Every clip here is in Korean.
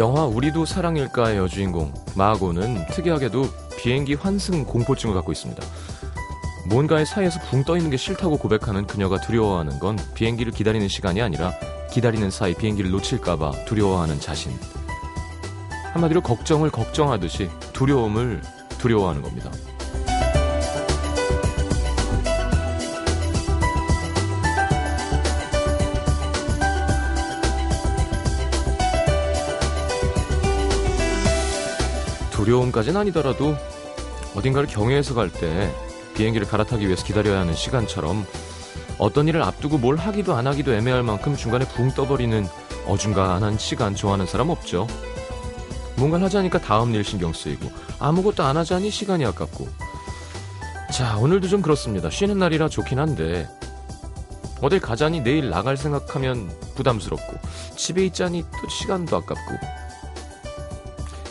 영화 우리도 사랑일까의 여주인공 마고는 특이하게도 비행기 환승 공포증을 갖고 있습니다. 뭔가의 사이에서 붕 떠 있는 게 싫다고 고백하는 그녀가 두려워하는 건 비행기를 기다리는 시간이 아니라 기다리는 사이 비행기를 놓칠까봐 두려워하는 자신. 한마디로 걱정을 걱정하듯이 두려움을 두려워하는 겁니다. 두려움까지는 아니더라도 어딘가를 경유해서 갈 때 비행기를 갈아타기 위해서 기다려야 하는 시간처럼 어떤 일을 앞두고 뭘 하기도 안 하기도 애매할 만큼 중간에 붕 떠버리는 어중간한 시간 좋아하는 사람 없죠. 뭔가를 하자니까 다음 일 신경 쓰이고 아무것도 안 하자니 시간이 아깝고 자 오늘도 좀 그렇습니다. 쉬는 날이라 좋긴 한데 어딜 가자니 내일 나갈 생각하면 부담스럽고 집에 있자니 또 시간도 아깝고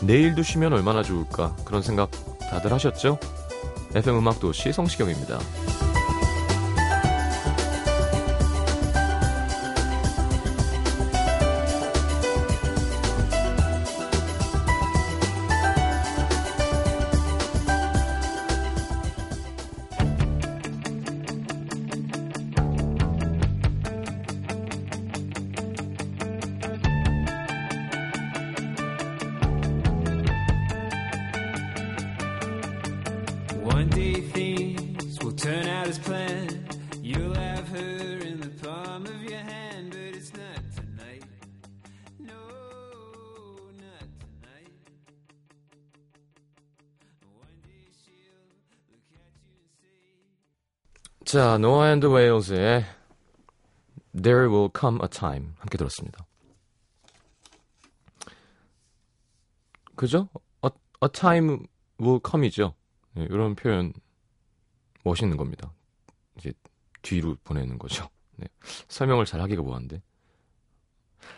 내일도 쉬면 얼마나 좋을까 그런 생각 다들 하셨죠? FM 음악도시 성시경입니다. 자, Noah and the Whale의 There Will Come a Time 함께 들었습니다. 그죠? A, a time will come이죠. 네, 이런 표현 멋있는 겁니다. 이제 뒤로 보내는 거죠. 네. 설명을 잘 하기가 뭐한데.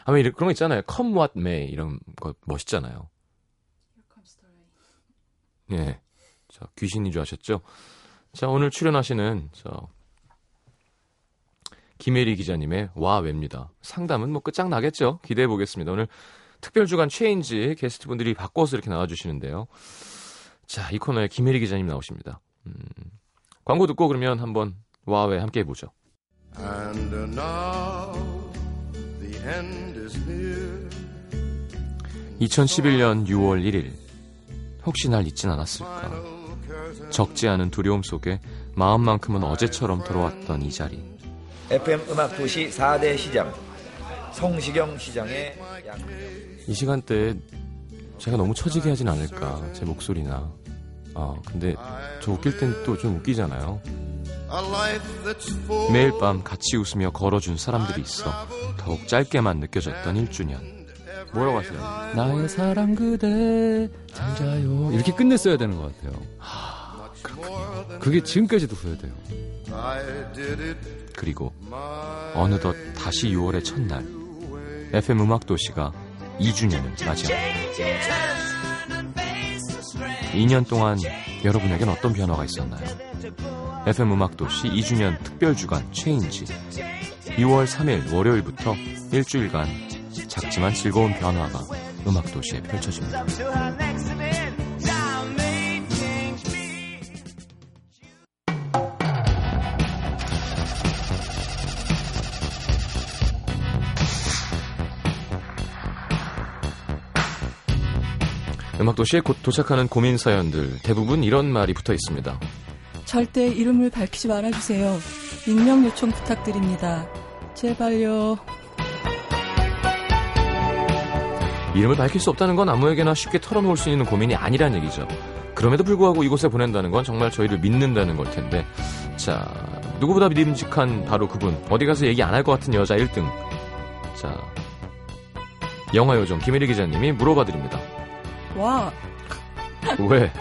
아마 이런 그런 거 있잖아요. Come what may 이런 거 멋있잖아요. 예. 자, 귀신인 줄 아셨죠? 자, 오늘 출연하시는 저 김혜리 기자님의 와 왜입니다. 상담은 뭐 끝장나겠죠? 기대해 보겠습니다. 오늘 특별 주간 체인지 게스트분들이 바꿔서 이렇게 나와 주시는데요. 자, 이 코너에 김혜리 기자님 나오십니다. 음, 광고 듣고 그러면 한번 와왜 함께 해보죠. And now the end is near. 2011년 6월 1일. 혹시 날 잊진 않았을까? 적지 않은 두려움 속에 마음만큼은 어제처럼 돌아왔던 이 자리. FM 음악 도시 4대 시장 성시경 시장의 양이 시간대에 제가 너무 처지게 하진 않을까, 제 목소리나. 아, 근데 저 웃길 땐 또 좀 웃기잖아요. 매일 밤 같이 웃으며 걸어준 사람들이 있어 더욱 짧게만 느껴졌던 1주년. 뭐라고 하세요? 나의 사랑 그대 잘 자요 이렇게 끝냈어야 되는 것 같아요. 그게 지금까지도 후회돼요. 그리고 어느덧 다시 6월의 첫날 FM 음악 도시가 2주년을 맞이합니다. 2년 동안 여러분에겐 어떤 변화가 있었나요? FM 음악 도시 2주년 특별 주간 체인지 6월 3일 월요일부터 일주일간 작지만 즐거운 변화가 음악 도시에 펼쳐집니다. 음악 도시에 곧 도착하는 고민 사연들 대부분 이런 말이 붙어 있습니다. 절대 이름을 밝히지 말아주세요. 익명 요청 부탁드립니다. 제발요. 이름을 밝힐 수 없다는 건 아무에게나 쉽게 털어놓을 수 있는 고민이 아니란 얘기죠. 그럼에도 불구하고 이곳에 보낸다는 건 정말 저희를 믿는다는 걸 텐데. 자, 누구보다 믿음직한 바로 그분. 어디 가서 얘기 안 할 것 같은 여자 1등. 자, 영화 요정 김혜리 기자님이 물어봐 드립니다. 와, 왜?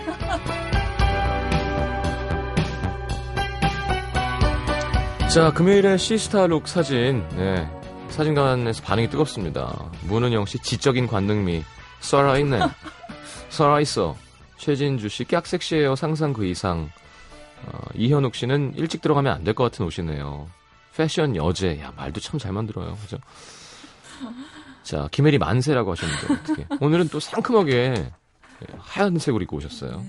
자, 금요일에 시스타룩 사진, 네. 사진관에서 반응이 뜨겁습니다. 문은영 씨 지적인 관능미, 살아있네. 살아있어. 최진주 씨, 깍 섹시해요. 상상 그 이상. 어, 이현욱 씨는 일찍 들어가면 안 될 것 같은 옷이네요. 패션 여제. 야, 말도 참 잘 만들어요. 그죠? 자, 김혜리 만세라고 하셨는데 어떻게? 오늘은 또 상큼하게 하얀색으로 입고 오셨어요.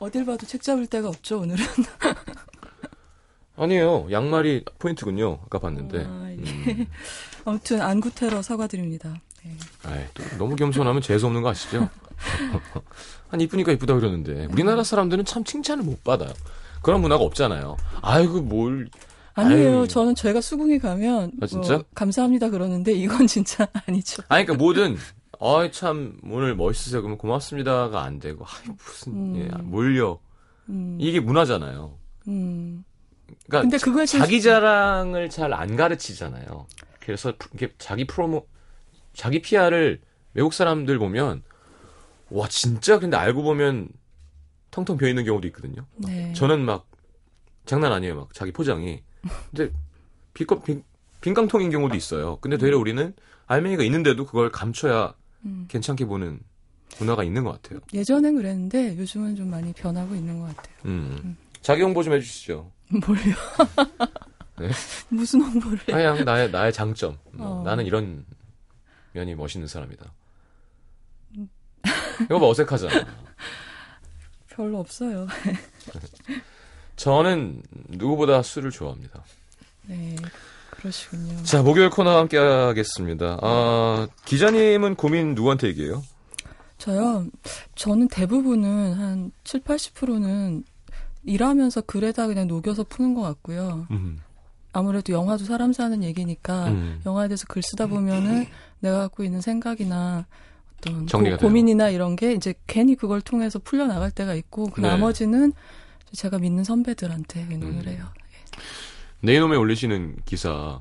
어딜 봐도 책 잡을 데가 없죠, 오늘은. 아니에요. 양말이 포인트군요. 아까 봤는데. 아, 예. 음. 아무튼 안구 테러 사과드립니다. 네. 아이, 또 너무 겸손하면 재수 없는 거 아시죠? 아니 이쁘니까 이쁘다 그러는데 우리나라 사람들은 참 칭찬을 못 받아요. 그런 문화가 없잖아요. 아이고 뭘 아니에요. 아유. 저는 제가 수긍이 가면 아, 진짜? 뭐 감사합니다 그러는데 이건 진짜 아니죠. 아니 그러니까 뭐든 어이 참 오늘 멋있으세요. 그러면 고맙습니다가 안 되고 아이 무슨 음. 예, 몰려 음, 이게 문화잖아요. 음. 그러니까 근데 자- 그거에 자기 자랑을 잘 안 가르치잖아요. 그래서 프- 이게 자기 프로모 자기 PR을 외국 사람들 보면 와 진짜 근데 알고 보면 텅텅 비어 있는 경우도 있거든요. 네. 저는 막 장난 아니에요. 막 자기 포장이. 근데 빈, 빈, 빈깡통인 경우도 있어요. 근데 되려 우리는 알맹이가 있는데도 그걸 감춰야 음. 괜찮게 보는 문화가 있는 것 같아요. 예전엔 그랬는데 요즘은 좀 많이 변하고 있는 것 같아요. 음. 자기 홍보 좀 해주시죠. 뭘요? 네? 무슨 홍보를? 해? 그냥 나의 나의 장점. 뭐, 어. 나는 이런 면이 멋있는 사람이다. 이거 봐 어색하잖아. 별로 없어요. 저는 누구보다 술을 좋아합니다. 네, 그러시군요. 자 목요일 코너 함께 하겠습니다. 아 기자님은 고민 누구한테 얘기해요? 저요. 저는 대부분은 한 7, 80%는 일하면서 글에다 그냥 녹여서 푸는 것 같고요. 음. 아무래도 영화도 사람 사는 얘기니까 음. 영화에 대해서 글 쓰다 보면은 내가 갖고 있는 생각이나 어떤 고, 민이나 이런 게 이제 괜히 그걸 통해서 풀려 나갈 때가 있고 그 네. 나머지는 제가 믿는 선배들한테 의논을 음. 해요. 내 이놈에 올리시는 기사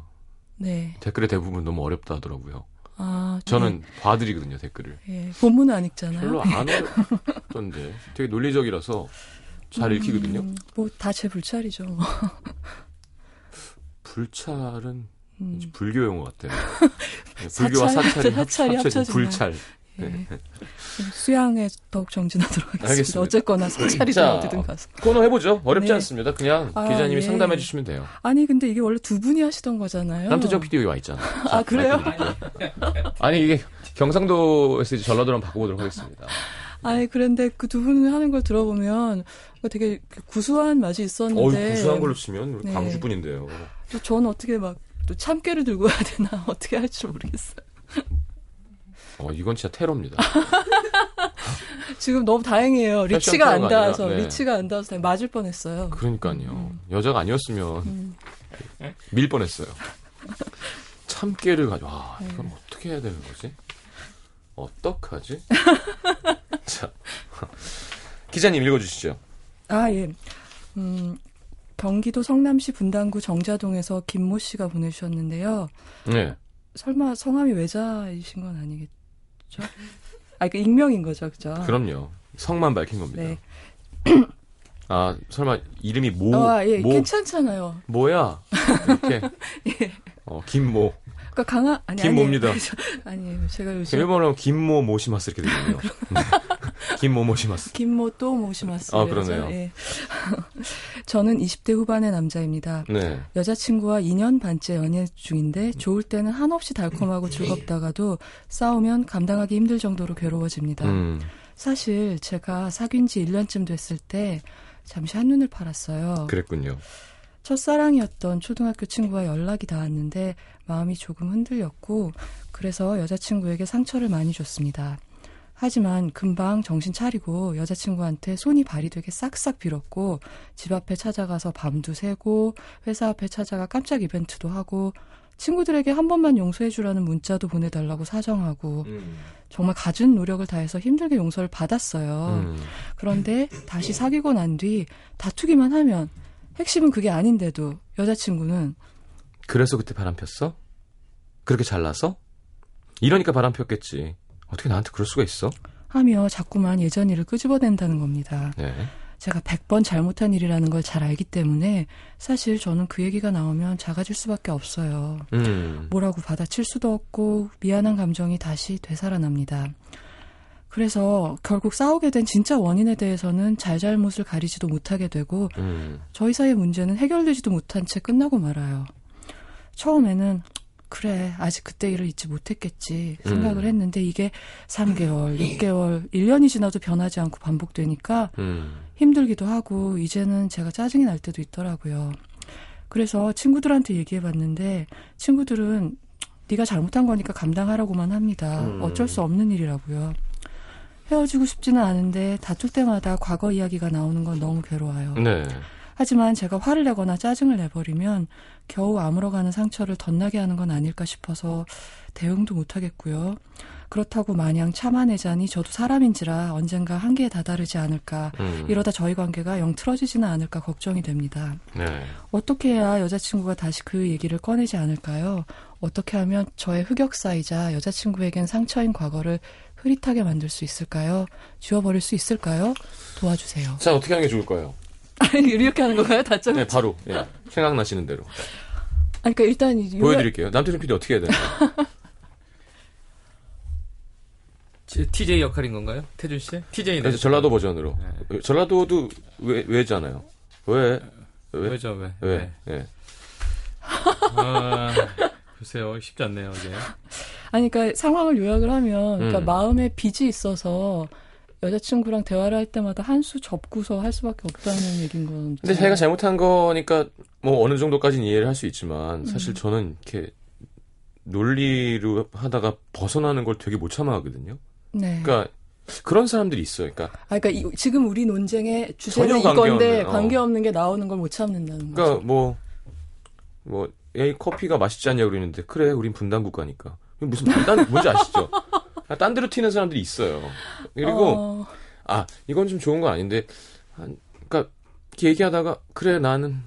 네. 댓글의 대부분 너무 어렵다 하더라고요. 아, 저는 봐드리거든요 댓글을. 예, 본문은 안 읽잖아요. 별로 안 어렵던데 되게 논리적이라서 잘 읽히거든요. 음, 뭐다 제 불찰이죠. 불찰은 음. 불교 용어 같아요. 네, 불교와 사찰, 사찰이 합- 사찰이 합쳐진 불찰. 예. 수양에 더욱 정진하도록 하겠습니다. 알겠습니다. 어쨌거나 사찰이든 자, 어디든 가서. 코너 해보죠. 어렵지 네. 않습니다. 그냥 아, 기자님이 예. 상담해 주시면 돼요. 아니 근데 이게 원래 두 분이 하시던 거잖아요. 남태정 PD 여기 와 있잖아. 아 그래요? 아니 이게 경상도에서 이제 전라도로 한번 바꿔보도록 하겠습니다. 아니 그런데 그 두 분이 하는 걸 들어보면 되게 구수한 맛이 있었는데. 구수한 걸로 치면 네. 광주 분인데요. 또 저는 어떻게 막 또 참깨를 들고 해야 되나 어떻게 할줄 모르겠어요. 어 이건 진짜 테러입니다. 지금 너무 다행이에요. 리치가 안 닿아서 네. 리치가 안 닿아서 맞을 뻔했어요. 그러니까요. 여자가 아니었으면 음. 밀 뻔했어요. 참깨를 가져. 와 네. 이건 어떻게 해야 되는 거지? 어떡하지? 자 기자님 읽어주시죠. 아 예. 음, 경기도 성남시 분당구 정자동에서 김모 씨가 보내주셨는데요. 네. 설마 성함이 외자이신 건 아니겠죠? 아, 그 익명인 거죠, 그죠? 그럼요. 성만 밝힌 겁니다. 네. 아 설마 이름이 모? 아, 예, 모 괜찮잖아요. 뭐야? 이렇게. 어 김모. 그러니까 강한 아니 김모입니다. 아니, 아니에요. 제가 요즘 일본어로 김모 모시마스 이렇게 되거든요. 김모 모시마스. 김모 또 모시마스. 아, 그러네요. 예. 저는 20대 후반의 남자입니다. 네. 여자친구와 2년 반째 연애 중인데 좋을 때는 한없이 달콤하고 즐겁다가도 싸우면 감당하기 힘들 정도로 괴로워집니다. 음. 사실 제가 사귄 지 1년쯤 됐을 때 잠시 한눈을 팔았어요. 그랬군요. 첫사랑이었던 초등학교 친구와 연락이 닿았는데 마음이 조금 흔들렸고 그래서 여자친구에게 상처를 많이 줬습니다. 하지만 금방 정신 차리고 여자친구한테 손이 발이 되게 싹싹 빌었고 집 앞에 찾아가서 밤도 새고 회사 앞에 찾아가 깜짝 이벤트도 하고 친구들에게 한 번만 용서해주라는 문자도 보내달라고 사정하고 음. 정말 갖은 노력을 다해서 힘들게 용서를 받았어요. 음. 그런데 다시 사귀고 난 뒤 다투기만 하면 핵심은 그게 아닌데도 여자친구는 그래서 그때 바람 폈어? 그렇게 잘나서? 이러니까 바람 폈겠지. 어떻게 나한테 그럴 수가 있어? 하며 자꾸만 예전 일을 끄집어낸다는 겁니다. 네. 제가 100번 잘못한 일이라는 걸 잘 알기 때문에 사실 저는 그 얘기가 나오면 작아질 수밖에 없어요. 음. 뭐라고 받아칠 수도 없고 미안한 감정이 다시 되살아납니다. 그래서 결국 싸우게 된 진짜 원인에 대해서는 잘잘못을 가리지도 못하게 되고 음. 저희 사이의 문제는 해결되지도 못한 채 끝나고 말아요. 처음에는 그래, 아직 그때 일을 잊지 못했겠지 생각을 음. 했는데 이게 3개월, 6개월, 1년이 지나도 변하지 않고 반복되니까 음. 힘들기도 하고 이제는 제가 짜증이 날 때도 있더라고요. 그래서 친구들한테 얘기해 봤는데 친구들은 네가 잘못한 거니까 감당하라고만 합니다. 음. 어쩔 수 없는 일이라고요. 헤어지고 싶지는 않은데 다툴 때마다 과거 이야기가 나오는 건 너무 괴로워요. 네. 하지만 제가 화를 내거나 짜증을 내버리면 겨우 아물어 가는 상처를 덧나게 하는 건 아닐까 싶어서 대응도 못 하겠고요. 그렇다고 마냥 참아내자니 저도 사람인지라 언젠가 한계에 다다르지 않을까. 음. 이러다 저희 관계가 영 틀어지지는 않을까 걱정이 됩니다. 네. 어떻게 해야 여자친구가 다시 그 얘기를 꺼내지 않을까요? 어떻게 하면 저의 흑역사이자 여자친구에겐 상처인 과거를 흐릿하게 만들 수 있을까요? 지워버릴 수 있을까요? 도와주세요. 자, 어떻게 하는 게 좋을까요? 아니, 이렇게 하는 건가요? 다점 네, 바로. 예. 생각나시는 대로. 아니, 그러니까 일단 이 요약- 보여드릴게요. 남태준 PD 어떻게 해야 되나요? 제 TJ 역할인 건가요? 태준 씨? TJ네. 그래서 전라도 버전으로. 전라도도 왜, 왜잖아요. 왜? 왜? 왜죠, 왜? 왜? 예. 아, 글쎄요, 쉽지 않네요, 이게. 아니, 그러니까 상황을 요약을 하면, 그러니까 음. 마음에 빚이 있어서 여자친구랑 대화를 할 때마다 한 수 접고서 할 수밖에 없다는 얘기인 건. 근데 자기가 잘못한 거니까 뭐 어느 정도까지는 이해를 할 수 있지만 사실 저는 이렇게 논리로 하다가 벗어나는 걸 되게 못 참아하거든요. 네. 그러니까 그런 사람들이 있어요. 그러니까 아, 그러니까 이- 지금 우리 논쟁의 주제는 이건데 관계없는, 어. 관계없는 게 나오는 걸 못 참는다는 거죠. 그러니까 뭐, 뭐, 에이, 커피가 맛있지 않냐 그러는데, 그래, 우린 분단 국가니까. 무슨, 딴, 뭔지 아시죠? 아, 딴 데로 튀는 사람들이 있어요. 그리고, 어, 아, 이건 좀 좋은 건 아닌데, 한, 그니까, 얘기하다가, 그래, 나는,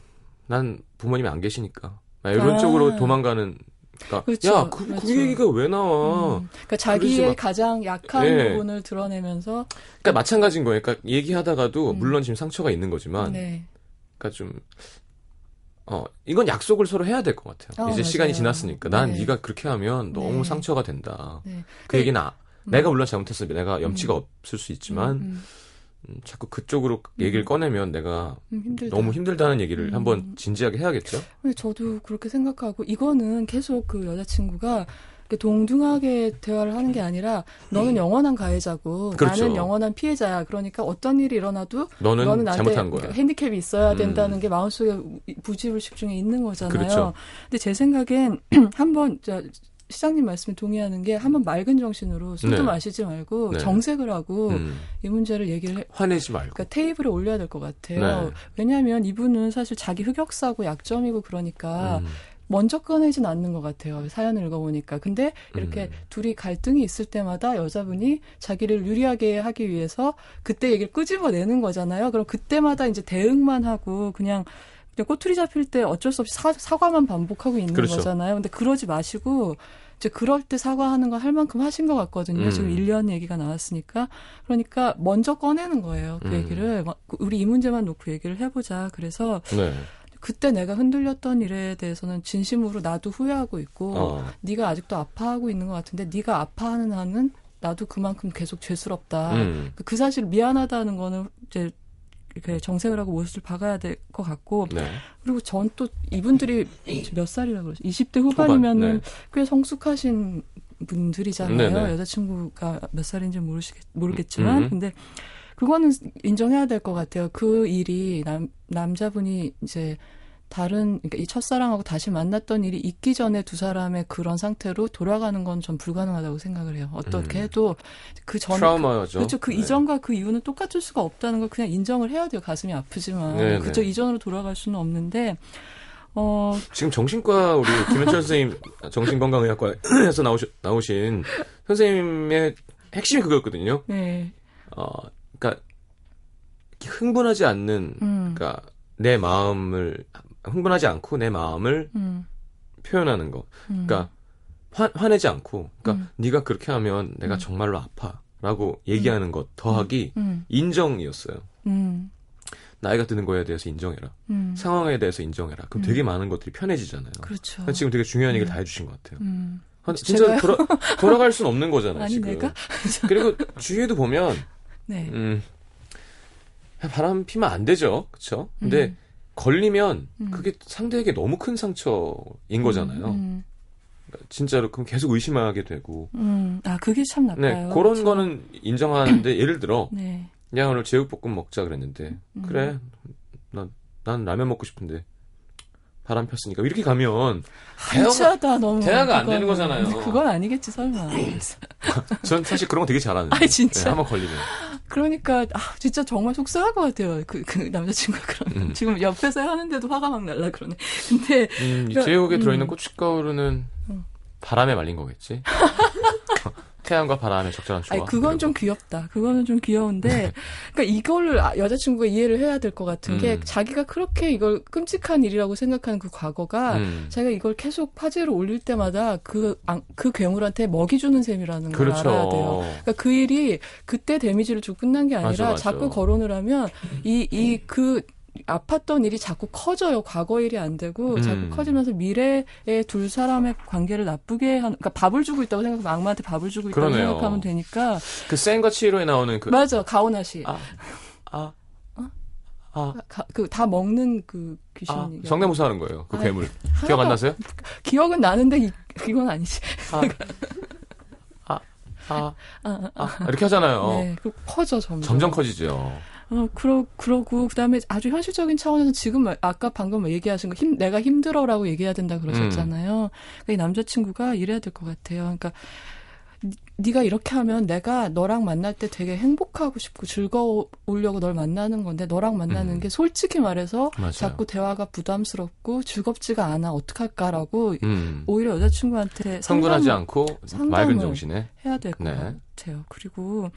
난 부모님이 안 계시니까. 막 이런 아. 쪽으로 도망가는, 그니까, 그렇죠. 야, 그, 맞죠. 그 얘기가 왜 나와? 음, 그러니까 자기의 마. 가장 약한 예. 부분을 드러내면서 그니까 마찬가지인 거예요. 그니까 얘기하다가도, 음. 물론 지금 상처가 있는 거지만, 네. 그니까 좀, 어, 이건 약속을 서로 해야 될 것 같아요. 어, 이제 맞아요. 시간이 지났으니까. 난 네. 네가 그렇게 하면 너무 네. 상처가 된다. 네. 그 얘기는 아, 내가 물론 잘못했어. 내가 염치가 없을 수 있지만, 음, 음, 자꾸 그쪽으로 얘기를 꺼내면 내가 음, 힘들다. 너무 힘들다는 얘기를 음. 한번 진지하게 해야겠죠? 근데 저도 그렇게 생각하고 이거는 계속 그 여자친구가 동등하게 대화를 하는 게 아니라 너는 영원한 가해자고 음. 그렇죠. 나는 영원한 피해자야. 그러니까 어떤 일이 일어나도 너는, 너는 나한테 잘못한 거야. 그러니까 핸디캡이 있어야 음. 된다는 게 마음속에 부지불식 중에 있는 거잖아요. 그렇죠. 근데 제 생각엔 한번 저 시장님 말씀에 동의하는 게 한번 맑은 정신으로 술도 네. 마시지 말고 네. 정색을 하고 음, 이 문제를 얘기를 해, 화내지 말고. 그러니까 테이블에 올려야 될 것 같아요. 네. 왜냐하면 이분은 사실 자기 흑역사고 약점이고 그러니까 음, 먼저 꺼내진 않는 것 같아요. 사연을 읽어보니까. 근데 이렇게 음. 둘이 갈등이 있을 때마다 여자분이 자기를 유리하게 하기 위해서 그때 얘기를 끄집어내는 거잖아요. 그럼 그때마다 이제 대응만 하고 그냥 꼬투리 잡힐 때 어쩔 수 없이 사, 사과만 반복하고 있는 그렇죠. 거잖아요. 근데 그러지 마시고 이제 그럴 때 사과하는 거 할 만큼 하신 것 같거든요. 음. 지금 1년 얘기가 나왔으니까. 그러니까 먼저 꺼내는 거예요. 그 음. 얘기를. 막 우리 이 문제만 놓고 얘기를 해보자. 그래서 네. 그때 내가 흔들렸던 일에 대해서는 진심으로 나도 후회하고 있고 어, 네가 아직도 아파하고 있는 것 같은데 네가 아파하는 한은 나도 그만큼 계속 죄스럽다. 음, 그 사실 미안하다는 거는 이제 이렇게 정색을 하고 못을 박아야 될 것 같고 네. 그리고 전 또 이분들이 몇 살이라고 그러죠? 20대 후반이면은 후반, 네. 꽤 성숙하신 분들이잖아요. 네네. 여자친구가 몇 살인지 모르시겠, 모르겠지만 음. 근데 그거는 인정해야 될 것 같아요. 그 일이 남 남자분이 이제 다른 그러니까 이 첫사랑하고 다시 만났던 일이 있기 전에 두 사람의 그런 상태로 돌아가는 건 전 불가능하다고 생각을 해요. 어떻게 음. 해도 그 전 트라우마죠. 그렇죠. 그 네. 이전과 그 이후는 똑같을 수가 없다는 걸 그냥 인정을 해야 돼요. 가슴이 아프지만 네네. 그저 이전으로 돌아갈 수는 없는데 어 지금 정신과 우리 김현철 선생님 정신건강의학과에서 나오시, 나오신 선생님의 핵심이 그거였거든요. 네. 어, 그러니까 흥분하지 않는, 음. 그러니까 내 마음을 흥분하지 않고 내 마음을 음. 표현하는 거. 음. 그러니까 화, 화내지 않고, 그러니까 음. 네가 그렇게 하면 내가 음. 정말로 아파라고 얘기하는 것 더하기 음. 인정이었어요. 음. 나이가 드는 거에 대해서 인정해라. 음. 상황에 대해서 인정해라. 그럼 음. 되게 많은 것들이 편해지잖아요. 그렇죠. 지금 되게 중요한 얘기를 음. 다 해주신 것 같아요. 음. 아, 진짜 돌아, 돌아갈 수는 없는 거잖아요. 아니 지금. 내가 그리고 주위에도 보면 네. 음, 바람 피면 안 되죠, 그렇죠? 근데 음. 걸리면 음. 그게 상대에게 너무 큰 상처인 거잖아요. 음. 진짜로 그럼 계속 의심하게 되고. 음, 아 그게 참 나빠요. 네, 그런 그쵸? 거는 인정하는데 예를 들어 네. 야 오늘 제육볶음 먹자 그랬는데 음. 그래 난, 난 라면 먹고 싶은데 바람 폈으니까 이렇게 가면 대화가 한치하다 너무 대화가 안. 되는 거잖아요. 그건 아니겠지 설마. 전 사실 그런 거 되게 잘하는데 아니, 진짜? 네, 한번 걸리면 그러니까 아 진짜 정말 속상할 것 같아요. 그, 그 남자친구가 그런 음. 지금 옆에서 하는데도 화가 막 날라 그러네. 근데 음, 이 그러니까, 제육에 들어있는 음. 고춧가루는 음. 바람에 말린 거겠지 태양과 바람의 적절한 조합 아니 그건 좀 귀엽다. 그거는 좀 귀여운데 그러니까 이거를 아, 여자친구가 이해를 해야 될 것 같은 게 음. 자기가 그렇게 이걸 끔찍한 일이라고 생각하는 그 과거가 음. 자기가 이걸 계속 화제로 올릴 때마다 그, 안- 그 괴물한테 먹이 주는 셈이라는 걸 그렇죠 알아야 돼요. 그러니까 그 일이 그때 데미지를 주고 끝난 게 아니라 맞아, 맞아. 자꾸 거론을 하면 이 이 그 아팠던 일이 자꾸 커져요. 과거 일이 안 되고 음. 자꾸 커지면서 미래의 두 사람의 관계를 나쁘게 하는 그러니까 밥을 주고 있다고 생각하면 악마한테 밥을 주고 있다고 그러네요. 생각하면 되니까 그 센과 치히로에 나오는 그 맞아 가오나 씨. 아, 아, 어? 아, 그 다 먹는 그 귀신. 아, 성대모사 하는 거예요. 그 아, 괴물. 기억 안 나세요? 기억은 나는데 이, 이건 아니지. 아, 아, 아, 아, 아, 아, 이렇게 하잖아요. 네, 그 커져 점점. 점점 커지죠. 어, 그러, 그러고, 그 다음에 아주 현실적인 차원에서 지금, 말- 아까 방금 얘기하신 거, 힘, 내가 힘들어라고 얘기해야 된다 그러셨잖아요. 그러니까 이 남자친구가 이래야 될 것 같아요. 그러니까, 니- 네가 이렇게 하면 내가 너랑 만날 때 되게 행복하고 싶고 즐거우려고 널 만나는 건데, 너랑 만나는 음. 게 솔직히 말해서 맞아요. 자꾸 대화가 부담스럽고 즐겁지가 않아. 어떡할까라고 음. 오히려 여자친구한테 상담을 않고 맑은 정신에 해야 될것 네. 같아요. 그리고,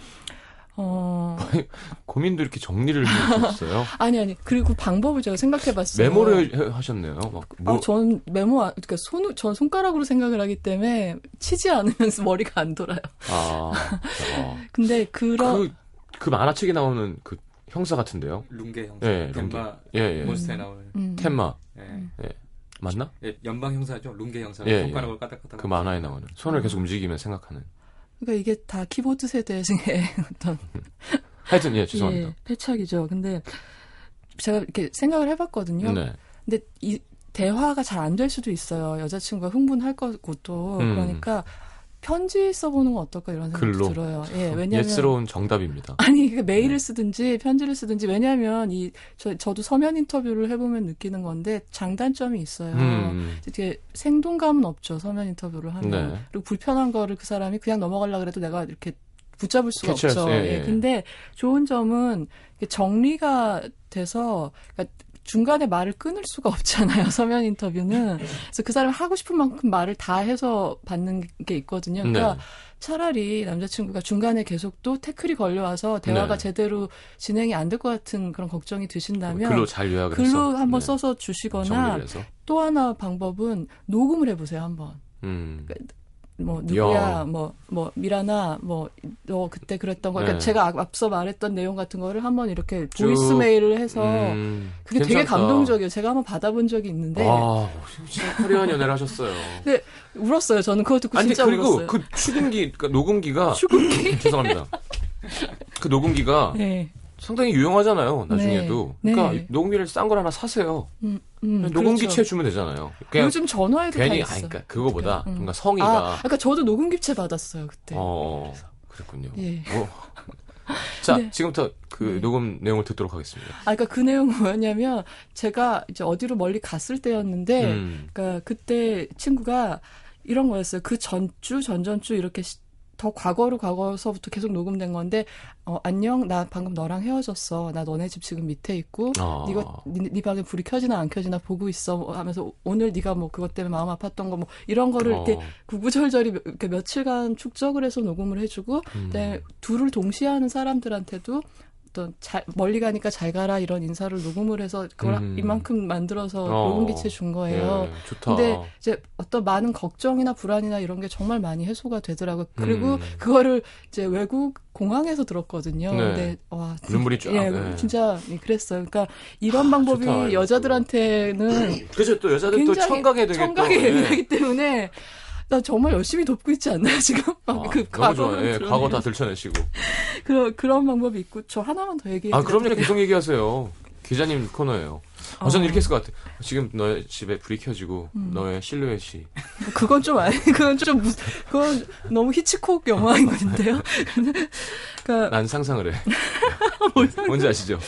어, 고민도 이렇게 정리를 해주셨어요. 아니, 아니. 그리고 방법을 제가 생각해 봤어요. 메모를 해- 하셨네요. 막 뭐, 아, 전 메모, 안- 그러니까 손, 전 손가락으로 생각을 하기 때문에 치지 않으면서 머리가 안 돌아요. 아, 어. 근데 그런, 그, 그 만화책에 나오는 그 형사 같은데요. 룽게 형사. 예, 덴마 예, 예. 몬스터에 나오는. 음, 텐마 예. 맞나? 예, 연방 형사죠. 룽게 형사. 예, 손가락을 까딱까딱. 그 만화에 나오는 손을 계속 움직이면 생각하는. 그러니까 이게 다 키보드 세대의 어떤 하여튼 예 죄송합니다. 예, 패착이죠. 근데 제가 이렇게 생각을 해봤거든요. 네. 근데 이 대화가 잘 안 될 수도 있어요. 여자친구가 흥분할 거고 또 음. 그러니까 편지 써보는 건 어떨까 이런 생각도 글로. 들어요. 예, 왜냐면 예스러운 정답입니다. 아니 그 메일을 쓰든지 편지를 쓰든지 왜냐하면 이 저, 저도 서면 인터뷰를 해보면 느끼는 건데 장단점이 있어요. 음. 이게 생동감은 없죠 서면 인터뷰를 하면 네. 그리고 불편한 거를 그 사람이 그냥 넘어가려 그래도 내가 이렇게 붙잡을 수가 캐치할 없죠. 수- 예, 예, 예. 근데 좋은 점은 정리가 돼서 그러니까 중간에 말을 끊을 수가 없잖아요. 서면 인터뷰는. 그래서 그 사람이 하고 싶은 만큼 말을 다 해서 받는 게 있거든요. 그러니까 네. 차라리 남자친구가 중간에 계속 또 태클이 걸려와서 대화가 네. 제대로 진행이 안 될 것 같은 그런 걱정이 드신다면 글로 잘 요약을 글로 한번 네, 써서 주시거나. 또 하나 방법은 녹음을 해보세요 한번 음. 뭐 누구야 야. 뭐뭐 미라나 뭐 너 그때 그랬던 거 그러니까 네. 제가 앞- 앞서 말했던 내용 같은 거를 한번 이렇게 쭉, voice mail을 해서 음, 그게 되게 괜찮다. 감동적이에요 제가 한번 받아본 적이 있는데 와, 진짜 화려한 연애를 하셨어요. 울었어요 저는 그거 듣고 아니 진짜 그리고 울었어요 그 추금기, 그러니까 녹음기가 추금기 죄송합니다. 그 녹음기가 네. 상당히 유용하잖아요. 나중에도. 네. 그러니까 네. 녹음기를 싼 걸 하나 사세요. 음, 음, 녹음기 그렇죠. 채 주면 되잖아요. 요즘 전화에도 괜히 다 아니 있어 그러니까 그거보다 음. 뭔가 성의가 아, 그러니까 저도 녹음기체 받았어요 그때 어 그랬군요. 예. 뭐. 자 네. 지금부터 그 네. 녹음 내용을 듣도록 하겠습니다. 아, 그러니까 그 내용은 뭐였냐면 제가 이제 어디로 멀리 갔을 때였는데, 음. 그러니까 그때 친구가 이런 거였어요. 그 전주, 전전주 이렇게 시- 더 과거로 과거서부터 계속 녹음된 건데, 어, 안녕, 나 방금 너랑 헤어졌어. 나 너네 집 지금 밑에 있고, 아. 네가 네, 네 방에 불이 켜지나 안 켜지나 보고 있어 뭐 하면서 오늘 네가 뭐 그것 때문에 마음 아팠던 거 뭐 이런 거를 이렇게 어. 구구절절히 몇- 이렇게 며칠간 축적을 해서 녹음을 해주고 음. 그다음에 둘을 동시에 하는 사람들한테도 어떤 잘, 멀리 가니까 잘 가라 이런 인사를 녹음을 해서 그걸 음. 이만큼 만들어서 어. 녹음기체 준 거예요. 예, 좋다. 근데 이제 어떤 많은 걱정이나 불안이나 이런 게 정말 많이 해소가 되더라고요. 그리고 음. 그거를 이제 외국 공항에서 들었거든요. 네. 근데 와 눈물이 쫙, 예, 네. 진짜 예, 그랬어요. 그러니까 이런 방법이 좋다. 여자들한테는 그렇죠. 또 여자들 또 청각에 되게 청각에. 예민하기 때문에 나 정말 열심히 돕고 있지 않나요 지금? 아, 그 너무 좋아요. 과거를 예. 과거 다 들춰내시고. 그런 그런 방법이 있고 저 하나만 더 얘기해 아, 그럼요. 계속 얘기하세요. 기자님 코너예요. 어, 저는 어. 이렇게 했을 것 같아. 지금 너의 집에 불이 켜지고 음. 너의 실루엣이 뭐 그건 좀 아니, 그건 좀 무, 그건 너무 히치콕 영화인 건데요. 그러니까 난 상상을 해. 뭔지 아시죠?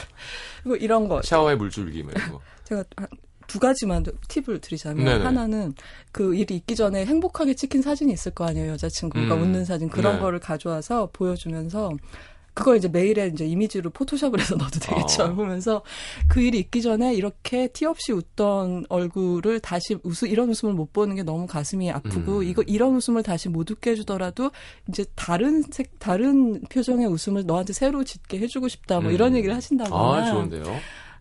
뭐 이런 거 샤워에 물줄기 뭐 이런 거. 제가 한 두 가지만 팁을 드리자면 네네. 하나는 그 일이 있기 전에 행복하게 찍힌 사진이 있을 거 아니에요 여자친구가 음. 웃는 사진 그런 네. 거를 가져와서 보여주면서 그걸 이제 메일에 이제 이미지로 포토샵을 해서 넣어도 되겠죠 아. 보면서 그 일이 있기 전에 이렇게 티 없이 웃던 얼굴을 다시 웃음 이런 웃음을 못 보는 게 너무 가슴이 아프고 음. 이거 이런 웃음을 다시 못 웃게 해주더라도 이제 다른 색 다른 표정의 웃음을 너한테 새로 짓게 해주고 싶다 뭐 음. 이런 얘기를 하신다거나 아, 좋은데요.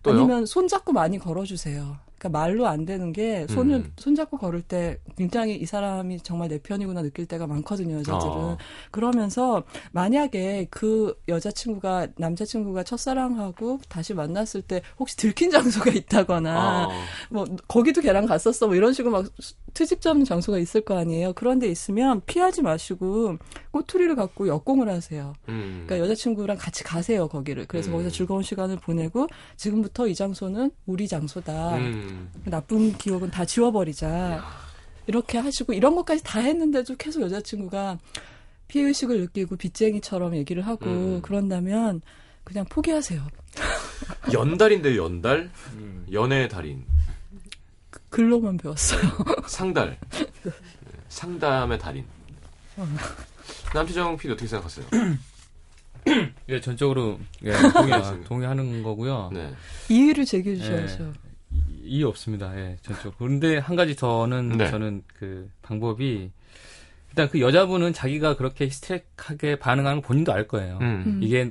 또요? 아니면 손 잡고 많이 걸어주세요. 그러니까 말로 안 되는 게 손을 음. 손 잡고 걸을 때 굉장히 이 사람이 정말 내 편이구나 느낄 때가 많거든요 여자들은. 어. 그러면서 만약에 그 여자친구가 남자친구가 첫사랑하고 다시 만났을 때 혹시 들킨 장소가 있다거나 아. 뭐 거기도 걔랑 갔었어 뭐 이런 식으로 막 트집 잡는 장소가 있을 거 아니에요. 그런데 있으면 피하지 마시고 꼬투리를 갖고 역공을 하세요. 음. 그러니까 여자친구랑 같이 가세요 거기를. 그래서 음. 거기서 즐거운 시간을 보내고 지금부터 이 장소는 우리 장소다. 음. 나쁜 기억은 다 지워버리자. 이렇게 하시고 이런 것까지 다 했는데도 계속 여자친구가 피해 의식을 느끼고 빚쟁이처럼 얘기를 하고 음. 그런다면 그냥 포기하세요. 연달인데 연달? 음. 연애의 달인. 글로만 배웠어요. 상달. 네, 상담의 달인. 어. 남태정 PD 어떻게 생각하세요? 예, 전적으로 예, 동의, 동의하는 거고요. 네. 이의를 제기해 주셔야죠. 이- 이의 없습니다. 예, 전적. 그런데 한 가지 더는 네. 저는 그 방법이 일단 그 여자분은 자기가 그렇게 히스테릭하게 반응하는 거 본인도 알 거예요. 음. 음. 이게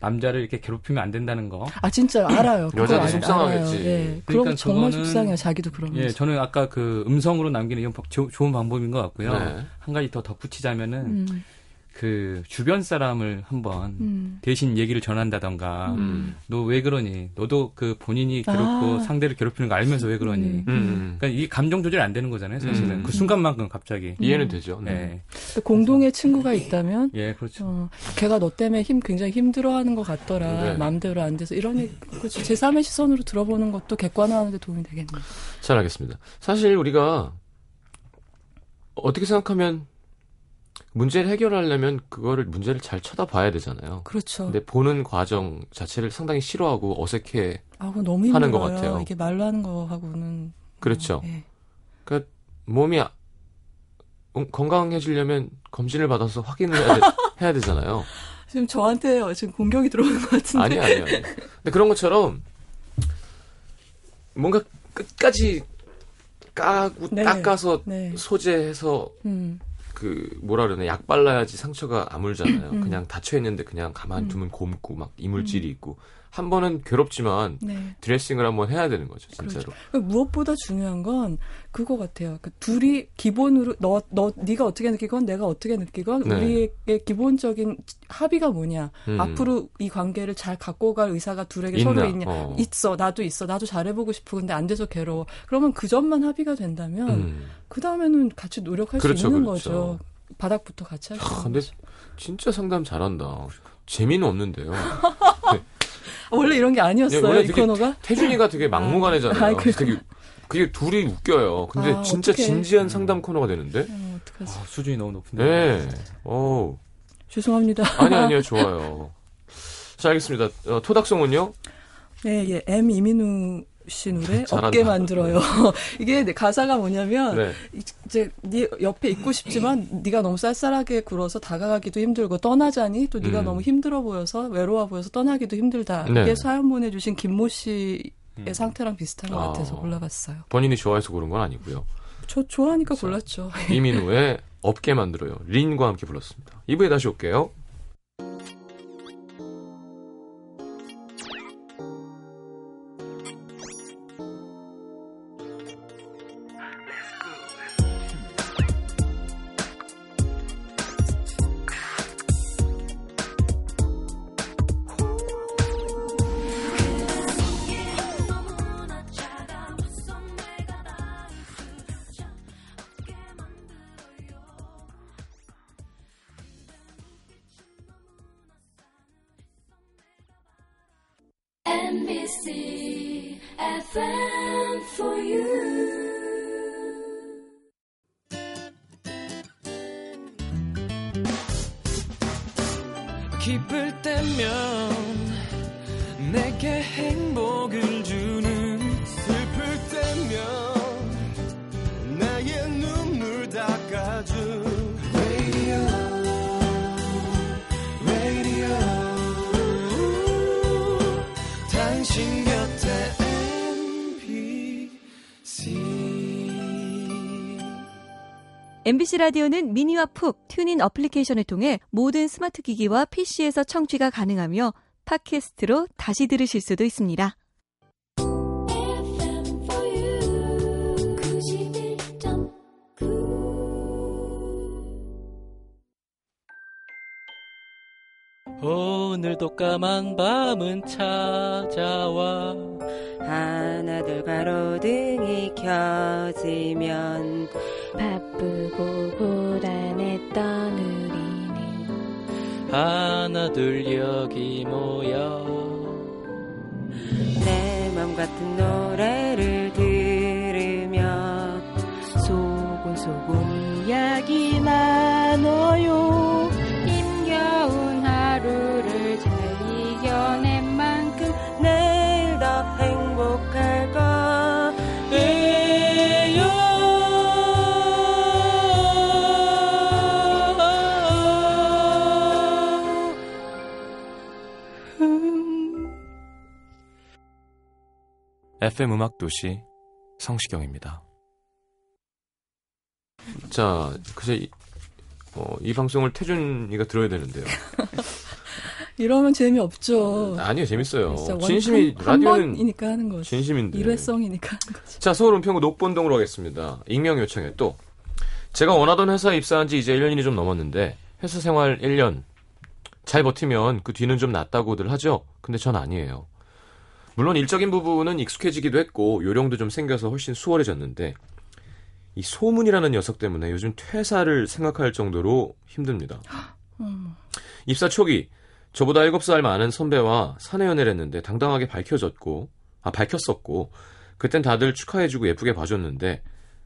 남자를 이렇게 괴롭히면 안 된다는 거. 아 진짜 알아요. 여자도 알- 속상하겠지. 예. 그런 그러니까 거 정말 그거는- 속상해요. 자기도 그러면서. 예, 저는 아까 그 음성으로 남기는 이건 법- 조- 좋은 방법인 것 같고요. 네. 한 가지 더 덧붙이자면은 음, 그 주변 사람을 한번 음. 대신 얘기를 전한다던가 음. 너왜 그러니? 너도 그 본인이 괴롭고 아. 상대를 괴롭히는 거 알면서 왜 그러니? 음. 음. 그러니까 이 감정 조절이 안 되는 거잖아요, 사실은. 음. 그 순간만큼 갑자기. 이해는 되죠. 네. 예. 그 공동의 친구가 있다면 예, 그렇죠. 어, 걔가 너 때문에 힘 굉장히 힘들어하는 것 같더라. 네. 마음대로 안 돼서 이런 그렇죠. 제3의 시선으로 들어보는 것도 객관화하는데 도움이 되겠네요. 잘 알겠습니다. 사실 우리가 어떻게 생각하면 문제를 해결하려면 그거를 문제를 잘 쳐다봐야 되잖아요. 그렇죠. 근데 보는 과정 자체를 상당히 싫어하고 어색해. 아, 너무. 하는 것 같아요. 이게 말로 하는 거하고는 그렇죠. 예. 몸이 아- 음, 건강해지려면 검진을 받아서 확인을 해야, 되, 해야 되잖아요. 지금 저한테 지금 공격이 들어오는 것 같은데. 아니 아니요. 아니. 근데 그런 것처럼 뭔가 끝까지 까고 네. 닦아서 네. 소재해서 음. 그 뭐라 그러나 약 발라야지 상처가 아물잖아요. 음. 그냥 닫혀 있는데 그냥 가만 두면 곰고 막 이물질이 있고 한 번은 괴롭지만 네. 드레싱을 한번 해야 되는 거죠, 진짜로. 그 무엇보다 중요한 건 그거 같아요. 그 둘이 기본으로 너 너 네가 어떻게 느끼건 내가 어떻게 느끼건 네. 우리의 기본적인 합의가 뭐냐. 음. 앞으로 이 관계를 잘 갖고 갈 의사가 둘에게 있나? 서로 있냐. 어. 있어. 나도 있어. 나도 잘해보고 싶어. 근데 안 돼서 괴로워. 그러면 그 점만 합의가 된다면 음. 그 다음에는 같이 노력할 그렇죠, 수 있는 그렇죠. 거죠. 바닥부터 같이 할수 아, 있는 근데 거죠. 진짜 상담 잘한다. 재미는 없는데요. 원래 이런 게 아니었어요. 네, 이 되게 코너가. 태준이가 되게 막무가내잖아요. 아, 그래서 되게 그게 둘이 웃겨요. 근데 아, 진짜 어떡해. 진지한 상담 코너가 되는데. 어, 어떡하지. 아, 수준이 너무 높은데. 네. 어. 죄송합니다. 아니 아니요 좋아요. 자 알겠습니다. 어, 토닥송은요? 네, 예, M 이민우 씨 노래 잘한다. 어깨 만들어요. 이게 네, 가사가 뭐냐면 네. 이제 네 옆에 있고 싶지만 네가 너무 쌀쌀하게 굴어서 다가가기도 힘들고 떠나자니 또 네가 음. 너무 힘들어 보여서 외로워 보여서 떠나기도 힘들다. 네. 이게 사연 보내주신 김모 씨의 음. 상태랑 비슷한 것 아. 같아서 골라봤어요. 본인이 좋아해서 고른 건 아니고요. 저 좋아하니까 골랐죠. 이민우의 업계 만들어요. 린과 함께 불렀습니다. 2부에 다시 올게요. MBC 라디오는 미니와 pooq TuneIn 어플리케이션을 통해 모든 스마트 기기와 PC에서 청취가 가능하며 팟캐스트로 다시 들으실 수도 있습니다. FM for you. 91.9. 오늘도 까만 밤은 찾아와 하나둘 가로등이 켜지면 하나 둘 여기 모여. 내 맘 같은 노래 FM 음악 도시 성시경입니다. 자, 그새 이, 어, 이 방송을 태준이가 들어야 되는데요. 이러면 재미 없죠. 아니요, 재밌어요. 진심이 한, 한 라디오는 번이니까 하는 거지. 진심인데. 일회성이니까 하는 거지. 자, 서울 은평구 녹본동으로 가겠습니다. 익명 요청에 또 제가 원하던 회사에 입사한 지 이제 1년이 좀 넘었는데 회사 생활 1년 잘 버티면 그 뒤는 좀 낫다고들 하죠. 근데 전 아니에요. 물론 일적인 부분은 익숙해지기도 했고 요령도 좀 생겨서 훨씬 수월해졌는데 이 소문이라는 녀석 때문에 요즘 퇴사를 생각할 정도로 힘듭니다. 음. 입사 초기 저보다 7살 많은 선배와 사내 연애를 했는데 당당하게 밝혀졌고 아 밝혔었고 그땐 다들 축하해주고 예쁘게 봐줬는데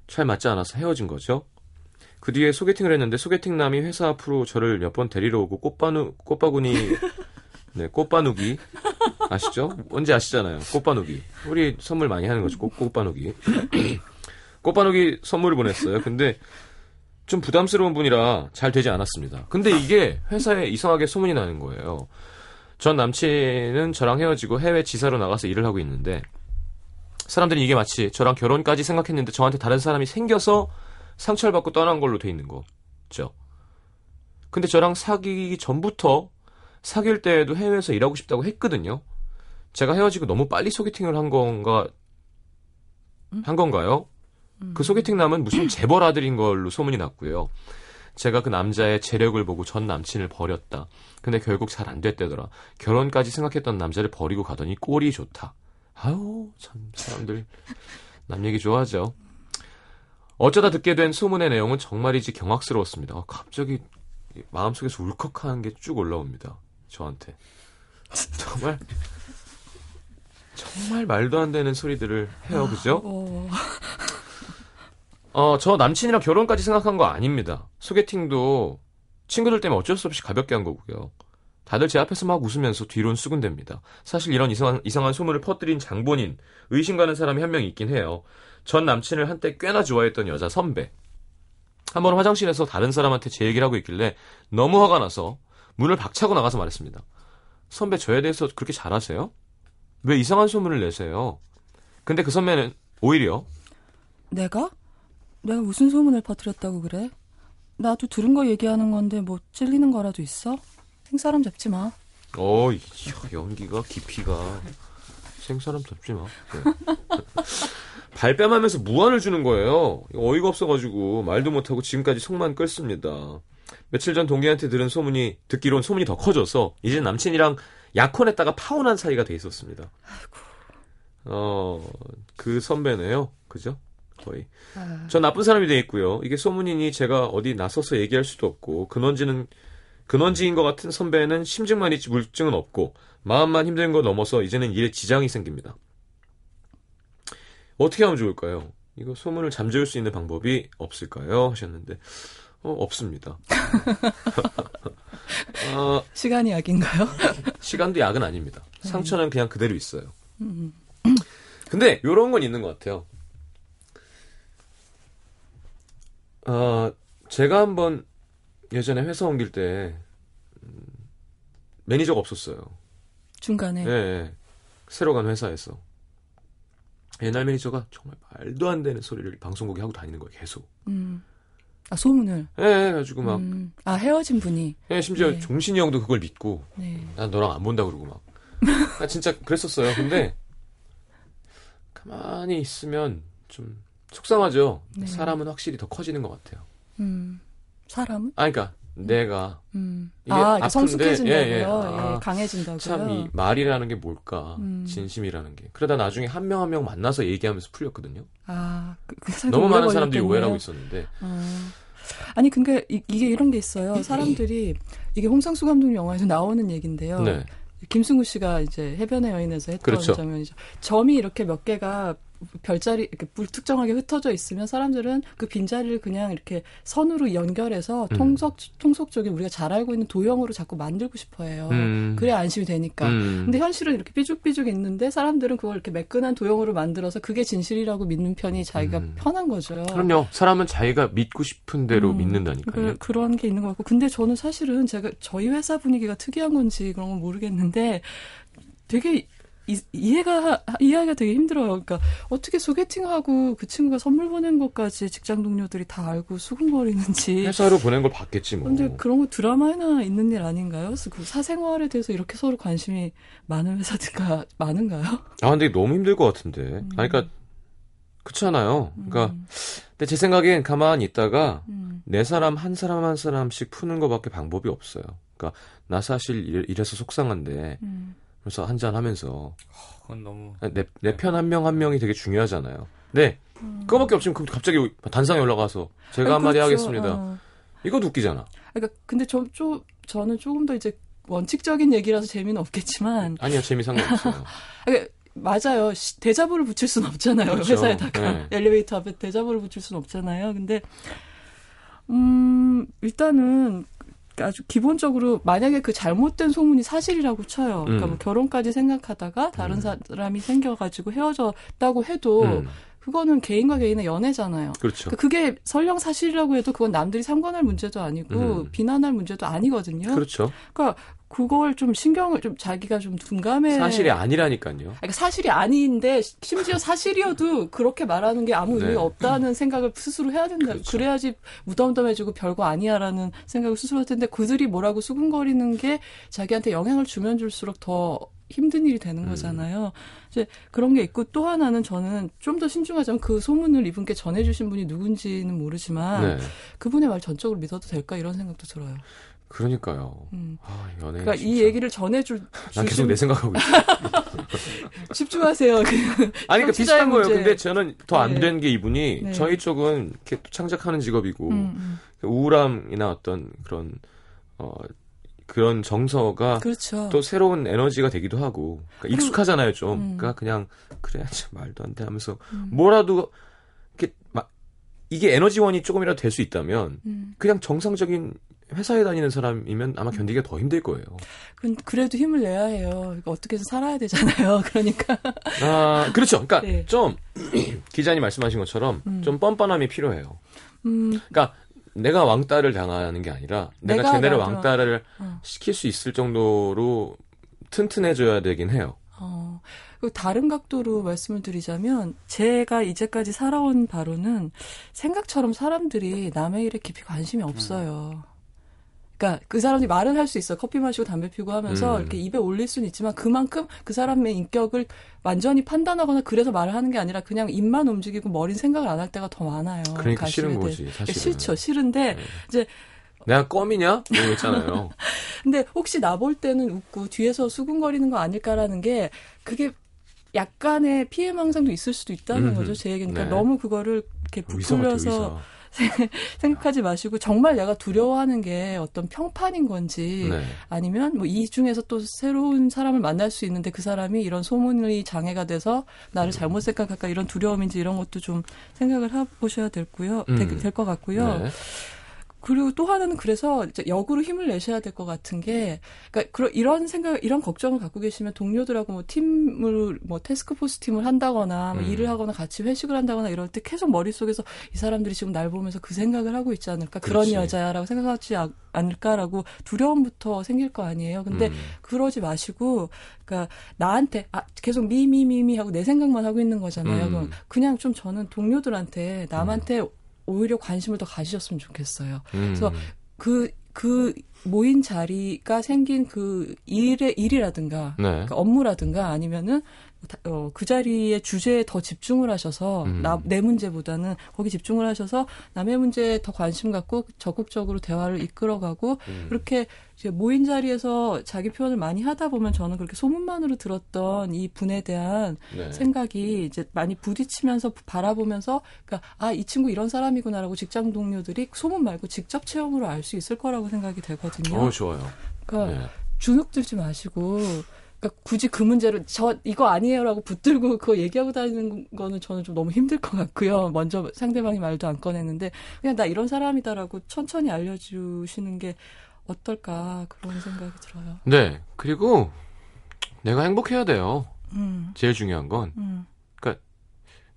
잘 맞지 않아서 헤어진 거죠. 그 뒤에 소개팅을 했는데 소개팅 남이 회사 앞으로 저를 몇 번 데리러 오고 꽃바누 꽃바구니 네 꽃바누기 아시죠? 뭔지 아시잖아요. 꽃바누기 우리 선물 많이 하는 거죠. 꽃, 꽃바누기 꽃바누기 선물을 보냈어요. 근데 좀 부담스러운 분이라 잘 되지 않았습니다. 근데 이게 회사에 이상하게 소문이 나는 거예요. 전 남친은 저랑 헤어지고 해외 지사로 나가서 일을 하고 있는데 사람들이 이게 마치 저랑 결혼까지 생각했는데 저한테 다른 사람이 생겨서 상처를 받고 떠난 걸로 돼 있는 거죠. 근데 저랑 사귀기 전부터 사귈 때에도 해외에서 일하고 싶다고 했거든요. 제가 헤어지고 너무 빨리 소개팅을 한 건가 한 건가요? 그 소개팅 남은 무슨 재벌 아들인 걸로 소문이 났고요. 제가 그 남자의 재력을 보고 전 남친을 버렸다. 근데 결국 잘 안 됐대더라. 결혼까지 생각했던 남자를 버리고 가더니 꼴이 좋다. 아유, 참, 사람들, 남 얘기 좋아하죠. 어쩌다 듣게 된 소문의 내용은 정말이지 경악스러웠습니다. 아, 갑자기 마음속에서 울컥하는 게쭉 올라옵니다. 저한테. 정말, 정말 말도 안 되는 소리들을 해요, 그죠? 어, 어, 저 남친이랑 결혼까지 생각한 거 아닙니다. 소개팅도 친구들 때문에 어쩔 수 없이 가볍게 한 거고요. 다들 제 앞에서 막 웃으면서 뒤론 수군댑니다. 사실 이런 이상한, 이상한 소문을 퍼뜨린 장본인, 의심 가는 사람이 한 명 있긴 해요. 전 남친을 한때 꽤나 좋아했던 여자 선배. 한 번 화장실에서 다른 사람한테 제 얘기를 하고 있길래 너무 화가 나서 문을 박차고 나가서 말했습니다. 선배 저에 대해서 그렇게 잘하세요? 왜 이상한 소문을 내세요? 근데 그 선배는 오히려 내가? 내가 무슨 소문을 퍼뜨렸다고 그래? 나도 들은 거 얘기하는 건데 뭐 찔리는 거라도 있어? 생사람 잡지 마. 어, 이야, 연기가 깊이가 생사람 잡지 마. 네. 발뺌하면서 무안을 주는 거예요. 어이가 없어가지고 말도 못하고 지금까지 속만 끓습니다. 며칠 전 동기한테 들은 소문이 듣기론 소문이 더 커져서 이제 남친이랑 약혼했다가 파혼한 사이가 돼 있었습니다. 어, 그 선배네요. 그죠? 거의. 아, 전 나쁜 사람이 돼 있고요. 이게 소문이니 제가 어디 나서서 얘기할 수도 없고 근원지는 근원지인 것 같은 선배는 심증만 있지 물증은 없고 마음만 힘든 거 넘어서 이제는 일에 지장이 생깁니다. 어떻게 하면 좋을까요? 이거 소문을 잠재울 수 있는 방법이 없을까요? 하셨는데 어, 없습니다. 어, 시간이 약인가요? 시간도 약은 아닙니다. 상처는 그냥 그대로 있어요. 음. 근데 요런 건 있는 것 같아요. 어, 제가 한번 예전에 회사 옮길 때 음, 매니저가 없었어요. 중간에. 예, 예. 새로 간 회사에서 옛날 매니저가 정말 말도 안 되는 소리를 방송국에 하고 다니는 거예요. 계속. 음. 아, 소문을. 예, 예, 가지고 막 음. 아, 헤어진 분이. 예, 심지어 네. 종신이 형도 그걸 믿고 네. 난 너랑 안 본다 그러고 막. 나 진짜 그랬었어요. 근데 가만히 있으면 좀 속상하죠. 네. 사람은 확실히 더 커지는 것 같아요. 음. 사람은? 아, 그러니까 내가 음. 이게 아, 그러니까 성숙해진다고요? 예, 예. 예, 아, 강해진다고요? 참 이 말이라는 게 뭘까? 음. 진심이라는 게. 그러다 나중에 한명 한 명 만나서 얘기하면서 풀렸거든요. 아, 그, 그 너무 많은 사람들이. 오해를 하고 있었는데. 어. 아니 근데 이, 게 이런 게 있어요. 사람들이 이게 홍상수 감독 영화에서 나오는 얘기인데요. 네. 김승우 씨가 이제 해변의 여인에서 했던 그렇죠. 장면이죠. 점이 이렇게 몇 개가 별자리 이렇게 불특정하게 흩어져 있으면 사람들은 그 빈자리를 그냥 이렇게 선으로 연결해서 음. 통속 통속적인 우리가 잘 알고 있는 도형으로 자꾸 만들고 싶어해요. 음. 그래야 안심이 되니까. 음. 근데 현실은 이렇게 삐죽삐죽 있는데 사람들은 그걸 이렇게 매끈한 도형으로 만들어서 그게 진실이라고 믿는 편이 자기가 음. 편한 거죠. 그럼요. 사람은 자기가 믿고 싶은 대로 음, 믿는다니까요. 그, 그런 게 있는 것 같고. 근데 저는 사실은 제가 저희 회사 분위기가 특이한 건지 그런 건 모르겠는데 되게 이, 이해가 이해하기가 되게 힘들어요. 그러니까 어떻게 소개팅하고 그 친구가 선물 보낸 것까지 직장 동료들이 다 알고 수근거리는지. 회사로 보낸 걸 봤겠지 뭐. 근데 그런 거 드라마에나 있는 일 아닌가요? 그래서 그 사생활에 대해서 이렇게 서로 관심이 많은 회사들가 많은가요? 아 근데 너무 힘들 것 같은데. 아니, 그러니까 그렇잖아요. 그러니까 근데 제 생각엔 가만히 있다가 음. 내 사람 한 사람 한 사람씩 푸는 것밖에 방법이 없어요. 그러니까 나 사실 이래- 이래서 속상한데 음. 그래서 한잔 하면서 그건 너무 내내편한명한 명이 되게 중요하잖아요. 네. 그거밖에 없지만 그럼 갑자기 단상에 올라가서 제가 아니, 한마디 그렇죠. 하겠습니다. 어. 이거 웃기잖아. 그러니까 근데 저, 저 저는 조금 더 이제 원칙적인 얘기라서 재미는 없겠지만 아니요 재미 상관없어요. 그러니까 맞아요. 시- 대자보를 붙일 수는 없잖아요. 그렇죠. 회사에다가 네. 엘리베이터 앞에 대자보를 붙일 수는 없잖아요. 근데 음 일단은 아주 기본적으로 만약에 그 잘못된 소문이 사실이라고 쳐요. 그러니까 음. 뭐 결혼까지 생각하다가 다른 사람이 생겨가지고 헤어졌다고 해도 음, 그거는 개인과 개인의 연애잖아요. 그렇죠. 그러니까 그게 설령 사실이라고 해도 그건 남들이 상관할 문제도 아니고 음. 비난할 문제도 아니거든요. 그렇죠. 그러니까 그걸 좀 신경을 좀 자기가 좀 둔감해. 사실이 아니라니까요. 그러니까 사실이 아닌데 심지어 사실이어도 그렇게 말하는 게 아무 네. 의미가 없다는 생각을 스스로 해야 된다. 그렇죠. 그래야지 무덤덤해지고 별거 아니야라는 생각을 스스로 할 텐데 그들이 뭐라고 수근거리는 게 자기한테 영향을 주면 줄수록 더 힘든 일이 되는 음. 거잖아요. 이제 그런 게 있고 또 하나는 저는 좀 더 신중하자면 그 소문을 이분께 전해주신 분이 누군지는 모르지만 네. 그분의 말 전적으로 믿어도 될까 이런 생각도 들어요. 그러니까. 음. 아, 연애. 그러니까 이 얘기를 전해줄 난 계속 내 생각하고 있어. 집중하세요. 아니, 그러니까 비슷한 거예요. 문제. 근데 저는 더안 네. 된게 이분이 네. 저희 쪽은 이렇게 또 창작하는 직업이고 음, 음. 우울함이나 어떤 그런 어 그런 정서가 그렇죠. 또 새로운 에너지가 되기도 하고 그러니까 익숙하잖아요 좀. 음. 그러니까 그냥 그래 참 말도 안 돼 하면서 음. 뭐라도 이렇게 막 이게 에너지원이 조금이라도 될 수 있다면 음. 그냥 정상적인 회사에 다니는 사람이면 아마 견디기가 더 힘들 거예요. 그- 그래도 힘을 내야 해요. 이거 어떻게 해서 살아야 되잖아요. 그러니까. 아, 그렇죠. 그러니까 네. 좀 기자님 말씀하신 것처럼 음. 좀 뻔뻔함이 필요해요. 음, 그러니까 내가 왕따를 당하는 게 아니라 내가, 내가 쟤네를 왕따를 어. 시킬 수 있을 정도로 튼튼해져야 되긴 해요. 어. 그리고 다른 각도로 말씀을 드리자면 제가 이제까지 살아온 바로는 생각처럼 사람들이 남의 일에 깊이 관심이 없어요. 그러니까 그 사람들이 말은 할 수 있어. 커피 마시고 담배 피고 하면서 음. 이렇게 입에 올릴 수는 있지만 그만큼 그 사람의 인격을 완전히 판단하거나 그래서 말을 하는 게 아니라 그냥 입만 움직이고 머린 생각을 안 할 때가 더 많아요. 그러니까 싫은 대해. 거지, 사실은. 싫죠. 싫은데 네. 이제 내가 껌이냐? 이런 거 있잖아요. 근데 혹시 나 볼 때는 웃고 뒤에서 수근거리는 거 아닐까라는 게 그게 약간의 피해 망상도 있을 수도 있다는 음흠. 거죠 제 얘기는 그러니까 네. 너무 그거를 이렇게 부풀려서 의사. 생각하지 마시고 정말 내가 두려워하는 게 어떤 평판인 건지 네. 아니면 뭐 이 중에서 또 새로운 사람을 만날 수 있는데 그 사람이 이런 소문이 장애가 돼서 나를 잘못 생각할까 이런 두려움인지 이런 것도 좀 생각을 해보셔야 될고요 음. 될것 같고요. 네. 그리고 또 하나는 그래서 이제 역으로 힘을 내셔야 될 것 같은 게, 그러니까 그런 이런 생각, 이런 걱정을 갖고 계시면 동료들하고 뭐 팀을 뭐 태스크포스 팀을 한다거나 뭐 음. 일을 하거나 같이 회식을 한다거나 이럴 때 계속 머릿속에서 이 사람들이 지금 날 보면서 그 생각을 하고 있지 않을까, 그런 그렇지. 여자야라고 생각하지 아- 않을까라고 두려움부터 생길 거 아니에요. 근데 음. 그러지 마시고, 그러니까 나한테 아 계속 미미미미 하고 내 생각만 하고 있는 거잖아요. 음. 그냥 좀 저는 동료들한테 남한테 오히려 관심을 더 가지셨으면 좋겠어요. 음. 그래서 그, 그 모인 자리가 생긴 그 일의 일이라든가 네. 그러니까 업무라든가 아니면은 다- 어, 그 자리의 주제에 더 집중을 하셔서 음. 나, 내 문제보다는 거기 집중을 하셔서 남의 문제에 더 관심 갖고 적극적으로 대화를 이끌어가고 음. 그렇게 이제 모인 자리에서 자기 표현을 많이 하다 보면 저는 그렇게 소문만으로 들었던 이 분에 대한 네. 생각이 이제 많이 부딪히면서 바라보면서 그러니까 아 이 친구 이런 사람이구나라고 직장 동료들이 소문 말고 직접 체험으로 알 수 있을 거라고 생각이 되거든요. 어, 좋아요. 그러니까 네. 주눅 들지 마시고 그러니까 굳이 그 문제를 저 이거 아니에요라고 붙들고 그거 얘기하고 다니는 거는 저는 좀 너무 힘들 것 같고요. 먼저 상대방이 말도 안 꺼내는데 그냥 나 이런 사람이다라고 천천히 알려주시는 게 어떨까 그런 생각이 들어요. 네. 그리고 내가 행복해야 돼요. 음, 제일 중요한 건 음,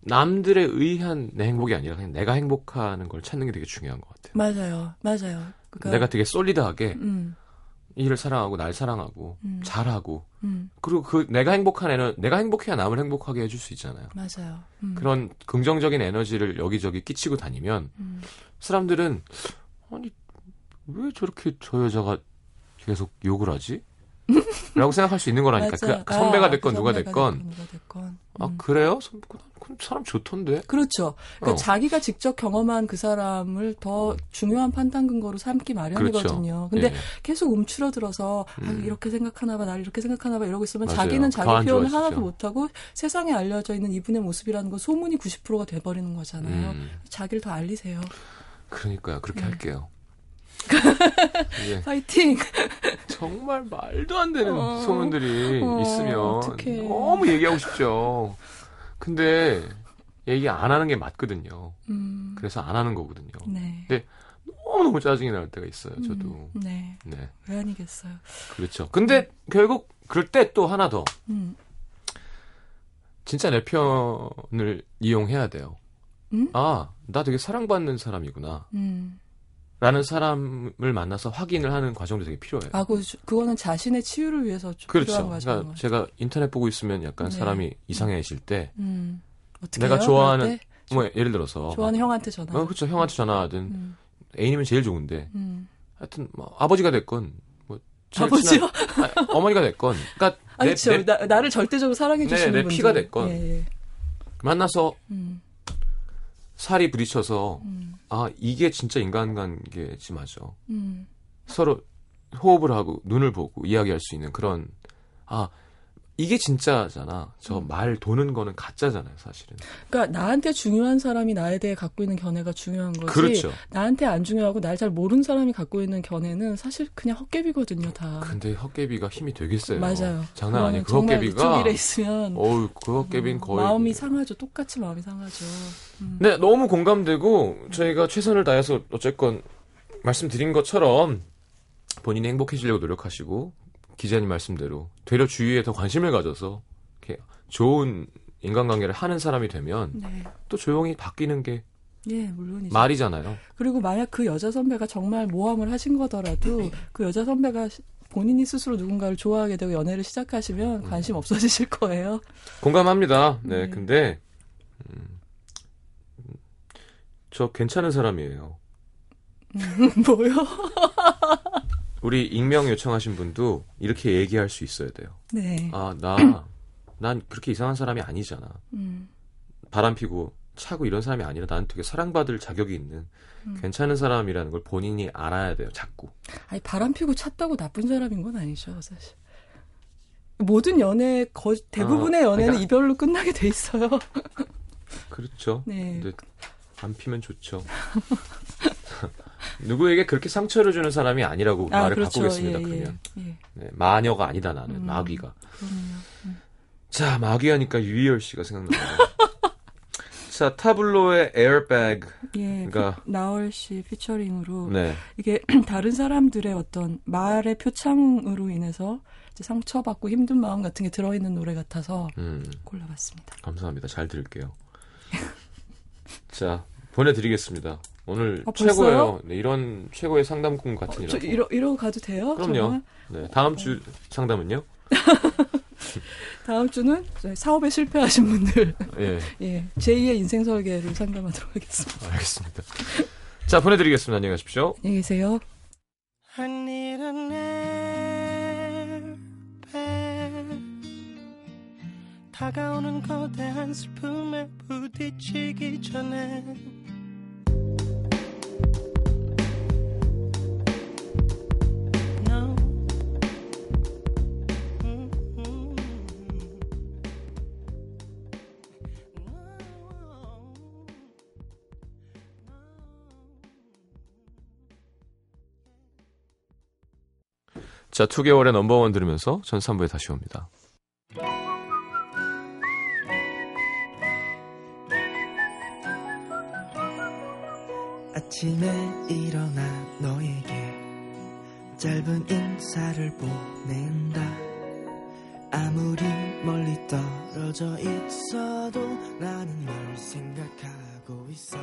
남들에 의한 내 행복이 아니라 그냥 내가 행복하는 걸 찾는 게 되게 중요한 것 같아요. 맞아요, 맞아요. 그러니까, 내가 되게 솔리드하게 음, 일을 사랑하고 날 사랑하고 음. 잘하고 음, 그리고 그 내가 행복한 에너 내가 행복해야 남을 행복하게 해줄 수 있잖아요. 맞아요. 음, 그런 긍정적인 에너지를 여기저기 끼치고 다니면 음, 사람들은 아니 왜 저렇게 저 여자가 계속 욕을 하지? 라고 생각할 수 있는 거라니까. 맞아요. 그 선배가 아, 됐건 그 누가 됐건. 됐건 누가 됐건. 아 음. 그래요? 선- 그 사람 좋던데. 그렇죠. 그러니까 어. 자기가 직접 경험한 그 사람을 더 중요한 판단 근거로 삼기 마련이거든요. 근데 예. 계속 움츠러들어서 아, 음. 이렇게 생각하나 봐, 나를 이렇게 생각하나 봐 이러고 있으면 맞아요. 자기는 더 자기 안 표현을 좋아지죠. 하나도 못 하고 세상에 알려져 있는 이분의 모습이라는 건 소문이 90%가 돼 버리는 거잖아요. 음, 자기를 더 알리세요. 그러니까요. 그렇게 음. 할게요. 이게 파이팅! 정말 말도 안 되는 어. 소문들이 어, 있으면 어떡해. 너무 얘기하고 싶죠. 근데 얘기 안 하는 게 맞거든요. 음, 그래서 안 하는 거거든요. 네. 너무너무 짜증이 날 때가 있어요. 저도. 음, 네. 네. 왜 아니겠어요. 그렇죠. 근데 결국 그럴 때 또 하나 더 음, 진짜 내 편을 이용해야 돼요. 음? 아, 나 되게 사랑받는 사람이구나. 음. 라는 사람을 만나서 확인을 하는 과정도 되게 필요해요. 아, 그, 그거는 자신의 치유를 위해서 좀 그렇죠. 필요한 과정인 그러니까 거죠. 제가 인터넷 보고 있으면 약간 네. 사람이 이상해질 때 음. 내가? 좋아하는? 뭐 예를 들어서 좋아하는 형한테 전화. 어, 그렇죠. 형한테 전화하든 음, 애인이면 제일 좋은데 음. 하여튼 뭐 아버지가 됐건 뭐 아버지요? 친한- 아니, 어머니가 됐건 그러니까 아, 내, 그렇죠. 내 나, 나를 절대적으로 사랑해 네, 주시는 내 분들. 피가 됐건. 예, 예. 만나서 음, 살이 부딪혀서 음, 아 이게 진짜 인간관계지 맞아. 음. 서로 호흡을 하고 눈을 보고 이야기할 수 있는 그런 아 이게 진짜잖아. 저 음. 말 도는 거는 가짜잖아요, 사실은. 그러니까 나한테 중요한 사람이 나에 대해 갖고 있는 견해가 중요한 거지. 그렇죠. 나한테 안 중요하고 날 잘 모르는 사람이 갖고 있는 견해는 사실 그냥 헛개비거든요, 다. 근데 헛개비가 힘이 되게 세요. 맞아요. 장난 아니에요. 그 헛개비가 이쪽 일에 있으면 어우, 그 헛개비는 음, 거의 마음이 상하죠. 똑같이 마음이 상하죠. 음. 네, 너무 공감되고 저희가 최선을 다해서 어쨌건 말씀드린 것처럼 본인이 행복해지려고 노력하시고 기자님 말씀대로 되려 주위에 더 관심을 가져서 이렇게 좋은 인간관계를 하는 사람이 되면 네. 또 조용히 바뀌는 게 예, 물론이죠. 말이잖아요. 그리고 만약 그 여자 선배가 정말 모함을 하신 거더라도 그 여자 선배가 시- 본인이 스스로 누군가를 좋아하게 되고 연애를 시작하시면 관심 없어지실 거예요. 공감합니다. 네, 네. 근데 음, 저 괜찮은 사람이에요. 뭐요? 우리 익명 요청하신 분도 이렇게 얘기할 수 있어야 돼요. 네. 아, 나, 난 그렇게 이상한 사람이 아니잖아. 음, 바람 피고 차고 이런 사람이 아니라 나는 되게 사랑받을 자격이 있는 음. 괜찮은 사람이라는 걸 본인이 알아야 돼요, 자꾸. 아니 바람 피고 찼다고 나쁜 사람인 건 아니죠, 사실. 모든 연애 거 대부분의 어, 연애는 그러니까- 이별로 끝나게 돼 있어요. 그렇죠. 네. 근데 안 피면 좋죠. 누구에게 그렇게 상처를 주는 사람이 아니라고 아, 말을 그렇죠. 바꾸겠습니다. 예, 예, 그냥 예. 네, 마녀가 아니다 나는 음. 마귀가. 음. 자 마귀하니까 유희열 씨가 생각나요. 자 타블로의 에어백. 예, 그러니까 피- 나얼 씨 피처링으로 네. 이게 다른 사람들의 어떤 말의 표창으로 인해서 상처받고 힘든 마음 같은 게 들어있는 노래 같아서 음, 골라봤습니다. 감사합니다. 잘 들을게요. 자 보내드리겠습니다. 오늘 아? 최고예요. 네, 이런 최고의 상담꾼 같은 저 이라고. 이러, 이러고 가도 돼요? 그럼요. 정말? 네, 다음 주 상담은요? 다음 주는 사업에 실패하신 분들 예, 예, 제2의 인생 설계를 상담하도록 하겠습니다. 알겠습니다. 자 보내드리겠습니다. 안녕히 가십시오. 안녕히 계세요. I need an airbag 다가오는 거대한 슬픔에 부딪히기 전에 자 2개월의 넘버원 들으면서 전 3부에 다시 옵니다. 아침에 일어나 너에게 짧은 인사를 보낸다 아무리 멀리 떨어져 있어도 나는 널 생각하고 있어